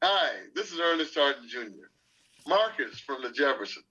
Hi, this is Ernest Harden Jr., Marcus from the Jefferson,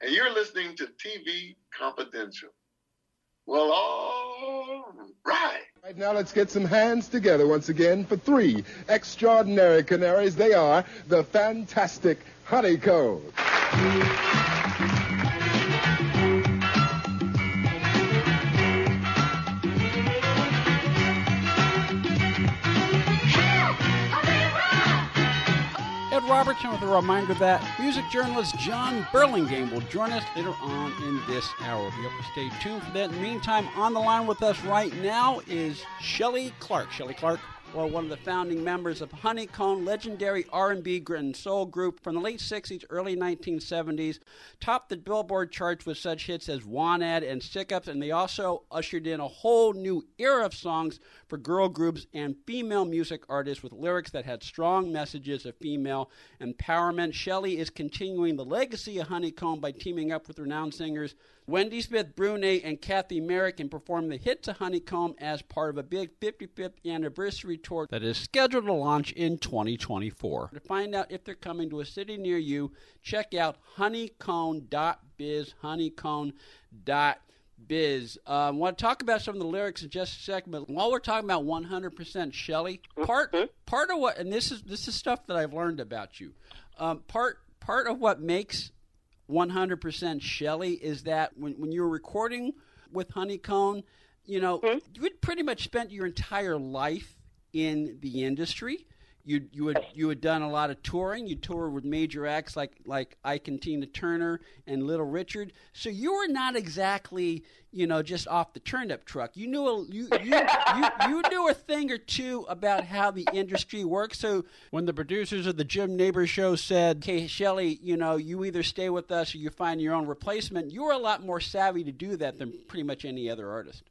and you're listening to TV Confidential. Well, all right. Right now, let's get some hands together once again for three extraordinary canaries. They are the fantastic Honey Cone. Ed Robertson with a reminder that music journalist John Burlingame will join us later on in this hour. Be able to stay tuned for that. In the meantime, on the line with us right now is Shelly Clark. Shelly Clark, well, one of the founding members of Honey Cone, legendary R&B and soul group from the late 60s, early 1970s, topped the Billboard charts with such hits as Want Ads and Stick Ups, and they also ushered in a whole new era of songs for girl groups and female music artists with lyrics that had strong messages of female empowerment. Shelly is continuing the legacy of Honey Cone by teaming up with renowned singers Wendy Smith Brune and Kathy Merrick perform the hit of Honey Cone as part of a big 55th anniversary tour that is scheduled to launch in 2024. To find out if they're coming to a city near you, check out honeycone.biz, honeycone.biz. Uh, I want to talk about some of the lyrics in just a second, but while we're talking about 100% Shelly, part part of what, and this is this is stuff that I've learned about you. Um, part part of what makes 100% Shelly is that when, when you were recording with Honey Cone, you know, hmm? you had pretty much spent your entire life in the industry. You you had you had done a lot of touring. You toured with major acts like like Ike and Tina Turner and Little Richard. So you were not exactly you know just off the turnip truck. You knew a, you, you you you knew a thing or two about how the industry works. So when the producers of the Jim Nabors show said, "Okay, Shelly, you know you either stay with us or you find your own replacement," you were a lot more savvy to do that than pretty much any other artist.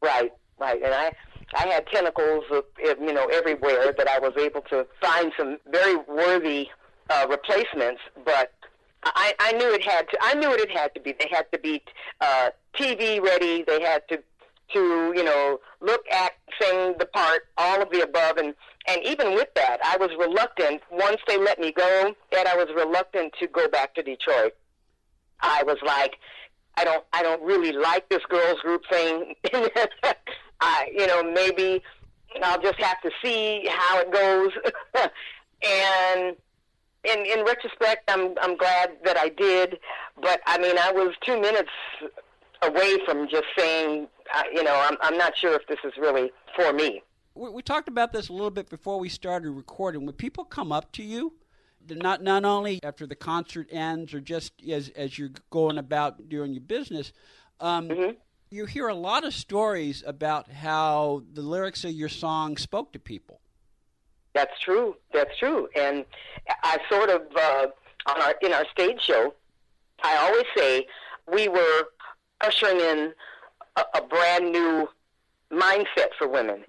Right, right. And I, I had tentacles, of, you know, everywhere that I was able to find some very worthy uh, replacements. But I, I knew it had to. I knew what it had to be. They had to be uh, TV ready. They had to, to you know, look, act, sing the part, all of the above. And and even with that, I was reluctant. Once they let me go, that I was reluctant to go back to Detroit. I was like, I don't I don't really like this girls group thing. I you know maybe I'll just have to see how it goes. and in in retrospect, I'm I'm glad that I did. But I mean, I was two minutes away from just saying, uh, you know, I'm I'm not sure if this is really for me. We, we talked about this a little bit before we started recording. When people come up to you not not only after the concert ends or just as as you're going about doing your business, um, Mm-hmm. You hear a lot of stories about how the lyrics of your song spoke to people. That's true. That's true. And I sort of uh, on our in our stage show, I always say we were ushering in a, a brand new mindset for women,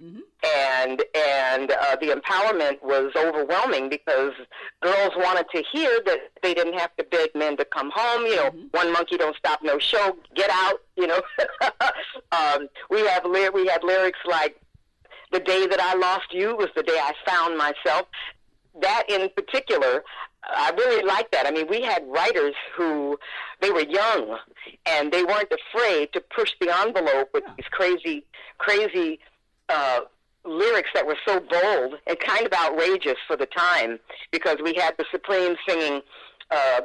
and and uh, the empowerment was overwhelming because girls wanted to hear that they didn't have to beg men to come home. You know, one monkey don't stop no show. Get out. You know, um, we have ly- we had lyrics like the day that I lost you was the day I found myself. That in particular, I really like that. I mean, we had writers who they were young and they weren't afraid to push the envelope with these crazy, crazy uh, lyrics that were so bold and kind of outrageous for the time. Because we had the Supremes singing. Uh,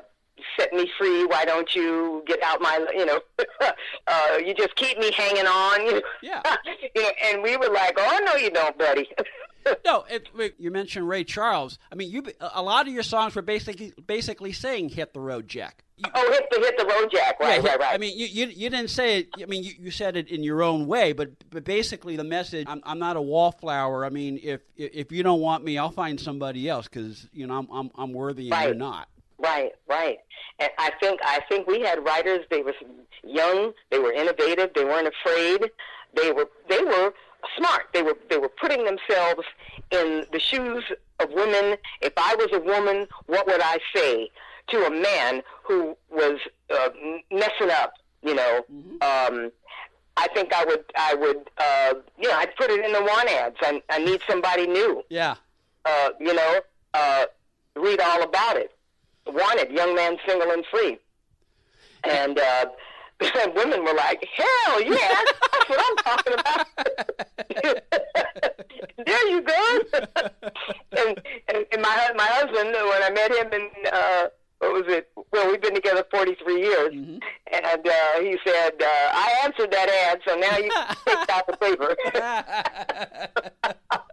set me free. Why don't you get out my, you know, uh, you just keep me hanging on. You know? Yeah. you know, and we were like, oh, no, you don't, buddy. No, it, wait, you mentioned Ray Charles. I mean, you a lot of your songs were basically basically saying "Hit the road, Jack." You, oh, hit the, hit the road, Jack. Right, yeah, right, right. I mean, you, you you didn't say it. I mean, you, you said it in your own way, but but basically the message: I'm, I'm not a wallflower. I mean, if if you don't want me, I'll find somebody else because you know I'm I'm, I'm worthy and Right. you're not. Right, right. And I think I think we had writers. They were young. They were innovative. They weren't afraid. They were they were smart. They were they were putting themselves in the shoes of women. If I was a woman, what would I say to a man who was uh, messing up? You know. Um, I think I would I would uh, you know I'd put it in the want ads. I, I need somebody new Yeah. uh, you know, uh, read all about it. Wanted, young man, single and free. And uh, women were like, hell yeah, that's what I'm talking about. there you go. and, and, and my my husband, when I met him in uh, what was it? Well, we've been together 43 years, mm-hmm. and uh, he said, uh, "I answered that ad, so now you take out the paper."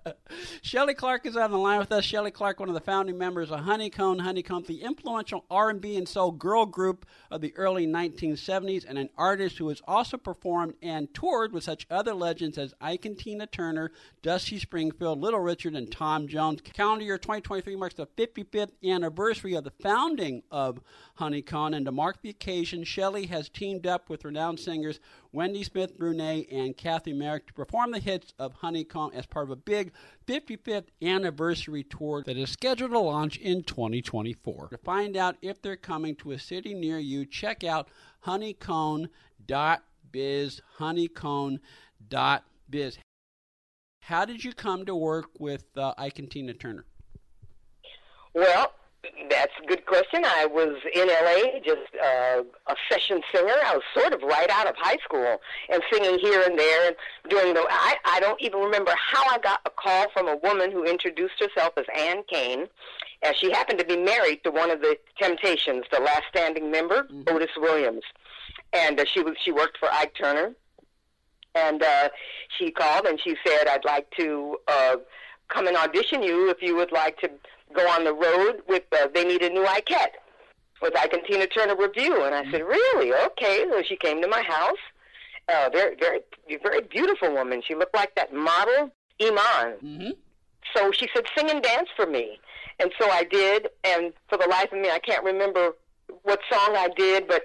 Shelly Clark is on the line with us. Shelly Clark, one of the founding members of Honey Cone. Honeycomb, the influential R&B and soul girl group of the early 1970s, and an artist who has also performed and toured with such other legends as Ike and Tina Turner, Dusty Springfield, Little Richard, and Tom Jones. Calendar year 2023 marks the 55th anniversary of the founding of Honey Cone, and to mark the occasion, Shelly has teamed up with renowned singers Wendy Smith Brune and Kathy Merrick to perform the hits of Honey Cone as part of a big 55th anniversary tour that is scheduled to launch in 2024. To find out if they're coming to a city near you, check out honeycone.biz, honeycone.biz. How did you come to work with uh, Ike and Tina Turner? Well, that's a good question. I was in LA, just uh, a session singer. I was sort of right out of high school and singing here and there and doing the. I I don't even remember how I got a call from a woman who introduced herself as Ann Kane, and she happened to be married to one of the Temptations, the last standing member, mm-hmm. Otis Williams, and uh, she was she worked for Ike Turner, and uh, she called and she said, "I'd like to." Uh, come and audition you if you would like to go on the road with uh, They Need a New Ikette with Ike and Tina Turner Revue. And I said, really? Okay. So she came to my house. Uh, very, very, very beautiful woman. She looked like that model, Iman. Mm-hmm. So she said, sing and dance for me. And so I did. And for the life of me, I can't remember what song I did, but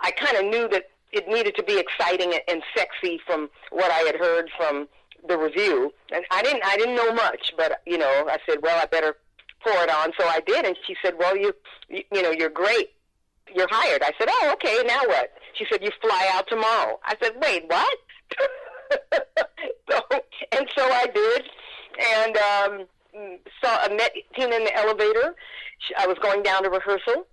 I kind of knew that it needed to be exciting and sexy from what I had heard from the Revue. And I didn't, I didn't know much, but you know, I said, well, I better pour it on. So I did, and she said, "Well, you, you, you know, you're great. You're hired." I said, "Oh, okay. Now what?" She said, "You fly out tomorrow." I said, "Wait, what?" so and so I did, and um, saw I met Tina in the elevator. I was going down to rehearsal,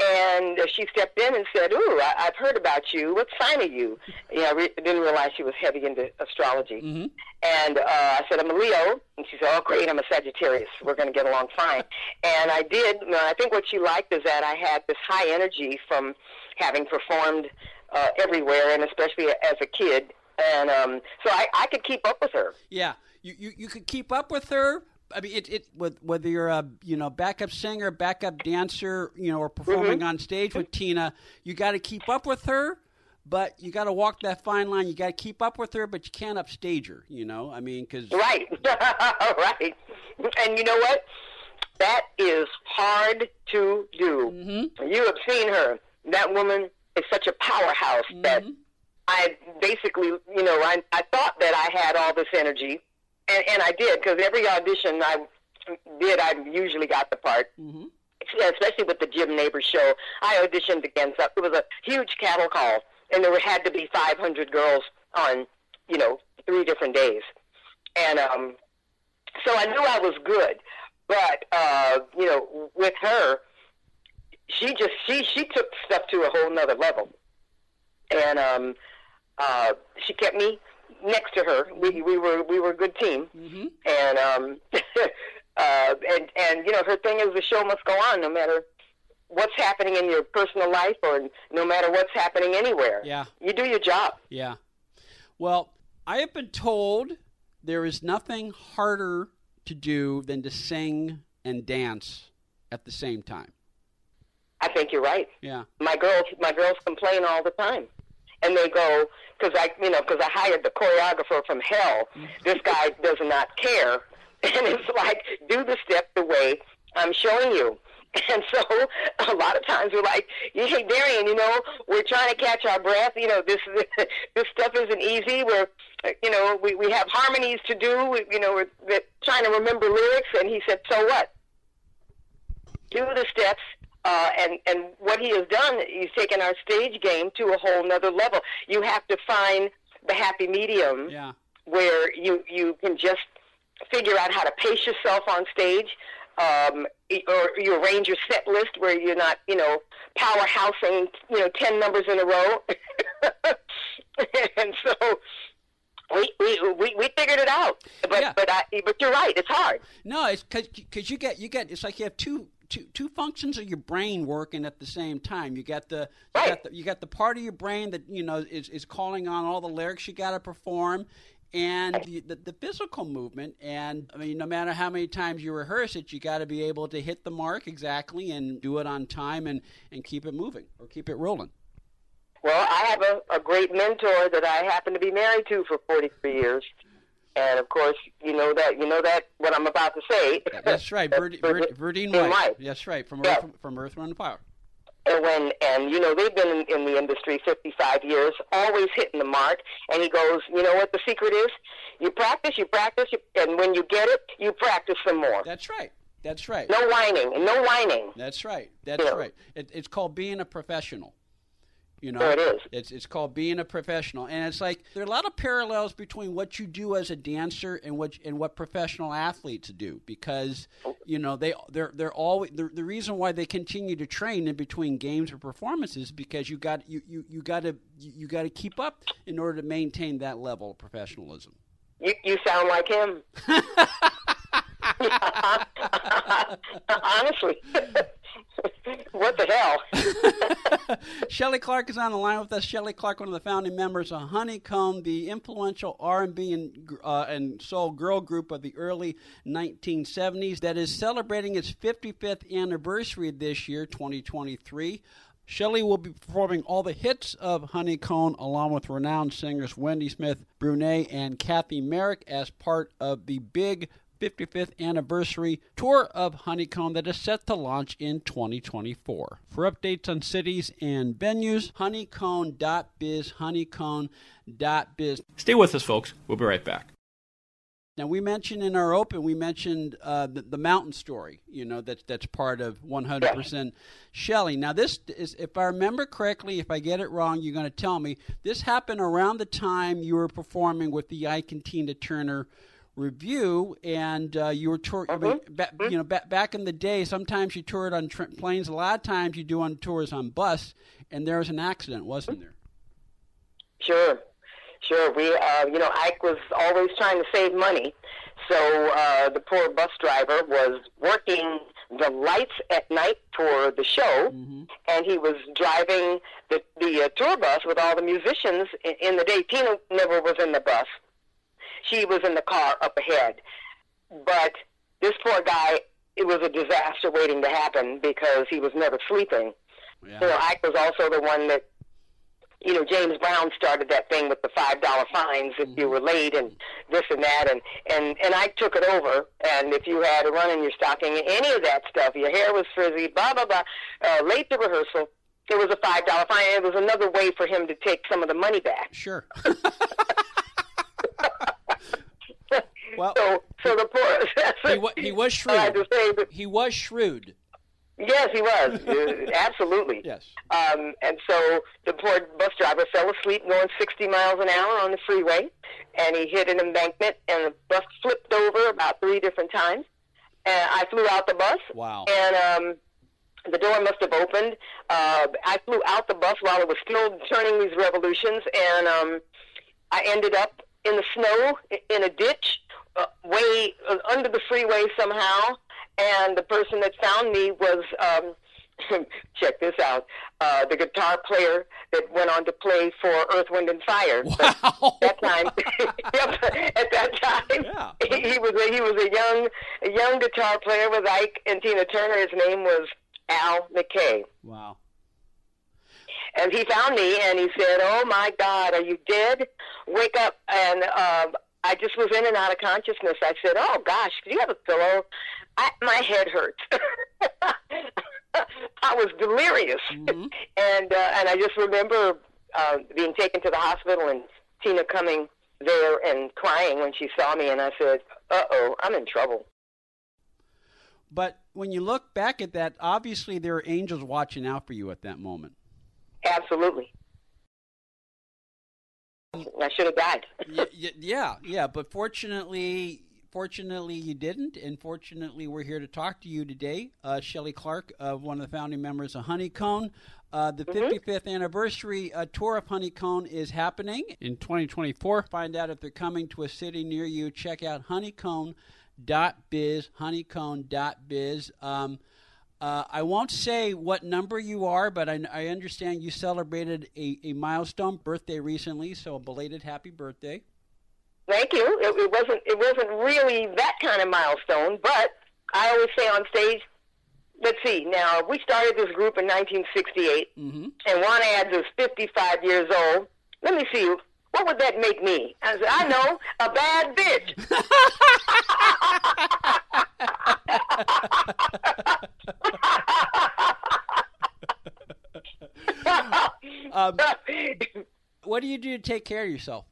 and she stepped in and said, "Ooh, I, I've heard about you. What sign are you?" You know, I re- didn't realize she was heavy into astrology. Mm-hmm. And uh, I said, "I'm a Leo," and she said, "Oh, great, I'm a Sagittarius. We're going to get along fine." and I did. I think what she liked is that I had this high energy from having performed uh, everywhere, and especially as a kid. And um, so I, I could keep up with her. Yeah, you, you you could keep up with her I mean, it, it with whether you're a you know backup singer, backup dancer, you know, or performing mm-hmm. on stage with Tina, you got to keep up with her, but you got to walk that fine line. You got to keep up with her, but you can't upstage her. You know, I mean, because right, right, and you know what? That is hard to do. Mm-hmm. You have seen her. That woman is such a powerhouse mm-hmm. that I basically, you know, I, I thought that I had all this energy and, and I did because every audition I did, I usually got the part. Mm-hmm. Especially with the Jim Nabors show, I auditioned against. It was a huge cattle call, and there had to be 500 girls on, you know, three different days, and um, so I knew I was good. But uh, you know, with her, she just she she took stuff to a whole nother level, and um, uh, she kept me next to her. We we were we were a good team, mm-hmm. and um, uh, and and you know her thing is the show must go on no matter what's happening in your personal life or no matter what's happening anywhere. Yeah, you do your job. Yeah. Well, I have been told there is nothing harder to do than to sing and dance at the same time. I think you're right. Yeah. My girls, my girls complain all the time and they go because I you know because I hired the choreographer from hell. This guy does not care, and it's like do the step the way I'm showing you. And so a lot of times we're like, "Hey, Darian, you know, we're trying to catch our breath. You know, this this stuff isn't easy. We're, you know, we we have harmonies to do. We, you know, we're, we're trying to remember lyrics." And he said, "So what? Do the steps uh, and and what he has done, he's taken our stage game to a whole nother level. You have to find the happy medium yeah. where you you can just figure out how to pace yourself on stage. um, or you arrange your set list where you're not, you know, powerhousing, you know, ten numbers in a row. and so we, we we we figured it out. But Yeah. but I, but you're right. It's hard. No, it's because you get you get it's like you have two two two functions of your brain working at the same time. You got the you Right. got the, you got the part of your brain that you know is is calling on all the lyrics you got to perform. And the, the, the physical movement, and I mean, no matter how many times you rehearse it, you got to be able to hit the mark exactly and do it on time and, and keep it moving or keep it rolling. Well, I have a, a great mentor that I happen to be married to for 43 years. And of course, you know that you know that what I'm about to say. That's right, Verd, Verd, Verdine White. White. That's right, from Yeah. Earth, from Earth, and Fire. And when and you know they've been in, in the industry 55 years, always hitting the mark. And he goes, you know what the secret is? You practice, you practice, you, and when you get it, you practice some more. That's right. That's right. No whining no whining. That's right. That's Yeah. right. It, it's called being a professional. You know, Sure it is. It's it's called being a professional, and it's like there are a lot of parallels between what you do as a dancer and what and what professional athletes do because oh. you know they they're they're always the, the reason why they continue to train in between games or performances because you got you you, you got to you got to keep up in order to maintain that level of professionalism. You you sound like him. Honestly, what the hell? Shelly Clark is on the line with us. Shelly Clark, one of the founding members of Honey Cone, the influential R&B and, uh, and soul girl group of the early 1970s that is celebrating its 55th anniversary this year, 2023. Shelly will be performing all the hits of Honey Cone along with renowned singers Wendy Smith, Brune, and Kathy Merrick as part of the big 55th anniversary tour of Honey Cone that is set to launch in 2024. For updates on cities and venues, honeycone.biz, honeycone.biz. Stay with us, folks. We'll be right back. Now we mentioned in our open, we mentioned uh, the, the mountain story. You know that's that's part of 100% Shelly. Now this is, if I remember correctly, if I get it wrong, you're going to tell me. This happened around the time you were performing with the Ike and Tina Turner Revue, and uh, you were tour. I mean, ba- you know, ba- back in the day, sometimes you toured on tr- planes. A lot of times you do on tours on bus, and there was an accident, wasn't there? Sure, sure. We, uh, you know, Ike was always trying to save money, so uh, the poor bus driver was working the lights at night for the show, and he was driving the the uh, tour bus with all the musicians in, in the day. Tina never was in the bus; she was in the car up ahead. But this poor guy, it was a disaster waiting to happen because he was never sleeping. Yeah. Know, Ike was also the one that, you know, James Brown started that thing with the five dollar fines if you were late and this and that, and and and Ike took it over. And if you had a run in your stocking, any of that stuff, your hair was frizzy, blah blah blah, uh, late to rehearsal, it was a five dollar fine. It was another way for him to take some of the money back. Sure. well, So, so the poor. he, wa- he was shrewd. to say that, He was shrewd. yes, he was absolutely. Yes. Um, and so the poor bus driver fell asleep going 60 miles an hour on the freeway, and he hit an embankment, and the bus flipped over about three different times. And I flew out the bus, Wow. and um, the door must have opened. Uh, I flew out the bus while it was still turning these revolutions, and um, I ended up in the snow in a ditch, uh, way uh, under the freeway somehow. And the person that found me was, um, check this out, uh, the guitar player that went on to play for Earth, Wind, and Fire. But Wow. that time, yep, at that time, Yeah. he, he was a, he was a young a young guitar player with Ike and Tina Turner. His name was Al McKay. Wow. And he found me and he said, "Oh my God, are you dead? Wake up!" And um, I just was in and out of consciousness. I said, "Oh gosh, do you have a pillow? I, my head hurts." I was delirious, Mhm. and uh, and I just remember uh, being taken to the hospital and Tina coming there and crying when she saw me, and I said, "Uh oh, I'm in trouble." But when you look back at that, obviously there are angels watching out for you at that moment. Absolutely. I should have died. Y- y- yeah, yeah. But fortunately, Fortunately, you didn't, and fortunately, we're here to talk to you today. Uh, Shelly Clark, uh, one of the founding members of Honey Cone. Uh, the mm-hmm. 55th anniversary uh, tour of Honey Cone is happening in 2024. Find out if they're coming to a city near you. Check out honeycone.biz, honeycone.biz. Um, uh, I won't say what number you are, but I, I understand you celebrated a, a milestone birthday recently, so a belated happy birthday. Thank you. It, it wasn't it wasn't really that kind of milestone, but I always say on stage, let's see. Now we started this group in 1968, mm-hmm. and Want Ads is 55 years old. Let me see. What would that make me? I said, I know, a bad bitch. um, what do you do to take care of yourself?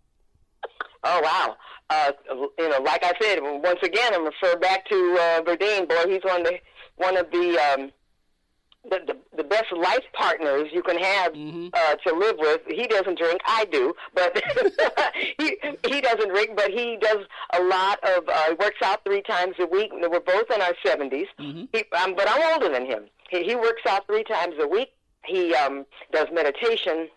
Oh wow! Uh, you know, like I said, once again, I'm refer back to uh, Verdine. Boy, he's one of the one of the um, the, the, the best life partners you can have mm-hmm. uh, to live with. He doesn't drink, I do, but he he doesn't drink, but he does a lot of. Uh, works out three times a week. We're both in our 70s, mm-hmm. he, um, but I'm older than him. He, he works out three times a week. He um, does meditation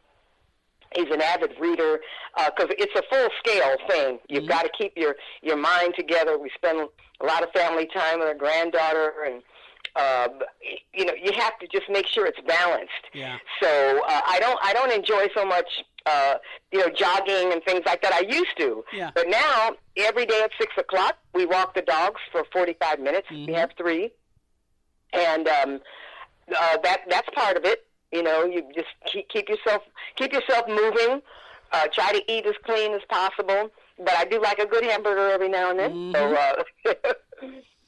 He's an avid reader because uh, it's a full scale thing. You've mm-hmm. got to keep your your mind together. We spend a lot of family time with our granddaughter, and uh, you know you have to just make sure it's balanced. Yeah. So uh, I don't I don't enjoy so much uh, you know jogging and things like that. I used to, yeah. but now every day at six o'clock we walk the dogs for forty five minutes. Mm-hmm. We have three, and um, uh, that that's part of it. You know, you just keep, keep yourself keep yourself moving. Uh, try to eat as clean as possible. But I do like a good hamburger every now and then. Mm-hmm. So, uh,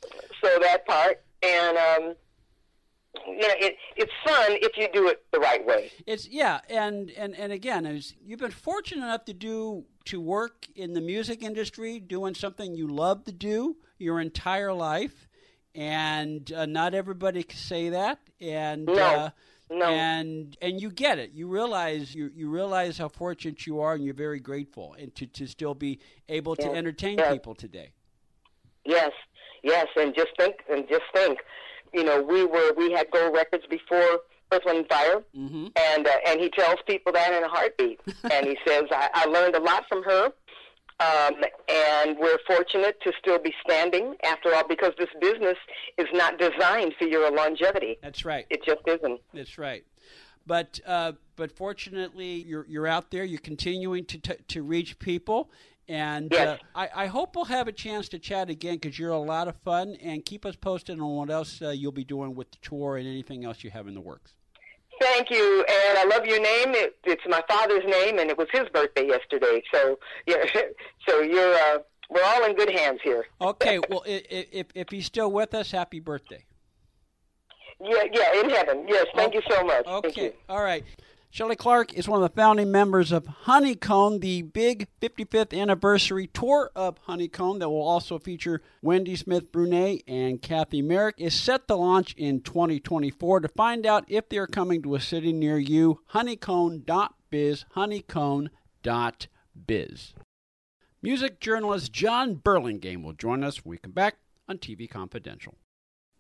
so that part, and um, you know, it, it's fun if you do it the right way. It's yeah, and and and again, was, you've been fortunate enough to do to work in the music industry, doing something you love to do your entire life, and uh, not everybody can say that. And no. uh, no. And and you get it. You realize you you realize how fortunate you are, and you're very grateful, and to, to still be able yes. to entertain yes. people today. Yes, yes, and just think, and just think, you know, we were we had gold records before Earth, Wind, and Fire, mm-hmm. and uh, and he tells people that in a heartbeat, and he says, I, I learned a lot from her. Um, and we're fortunate to still be standing after all because this business is not designed for your longevity. That's right. It just isn't. That's right. But uh, but fortunately, you're you're out there. You're continuing to t- to reach people, and yes. uh, I, I hope we'll have a chance to chat again because you're a lot of fun. And keep us posted on what else uh, you'll be doing with the tour and anything else you have in the works. Thank you, and I love your name. It, it's my father's name, and it was his birthday yesterday. So, yeah, so you're uh, we're all in good hands here. Okay, well, if if he's still with us, happy birthday. Yeah, yeah, in heaven. Yes, thank okay. you so much. Okay, all right. Shelly Clark is one of the founding members of Honey Cone, the big 55th anniversary tour of Honey Cone that will also feature Wendy Smith Brune and Kathy Merrick is set to launch in 2024. To find out if they're coming to a city near you, honeycone.biz, honeycone.biz. Music journalist John Burlingame will join us when we come back on TV Confidential.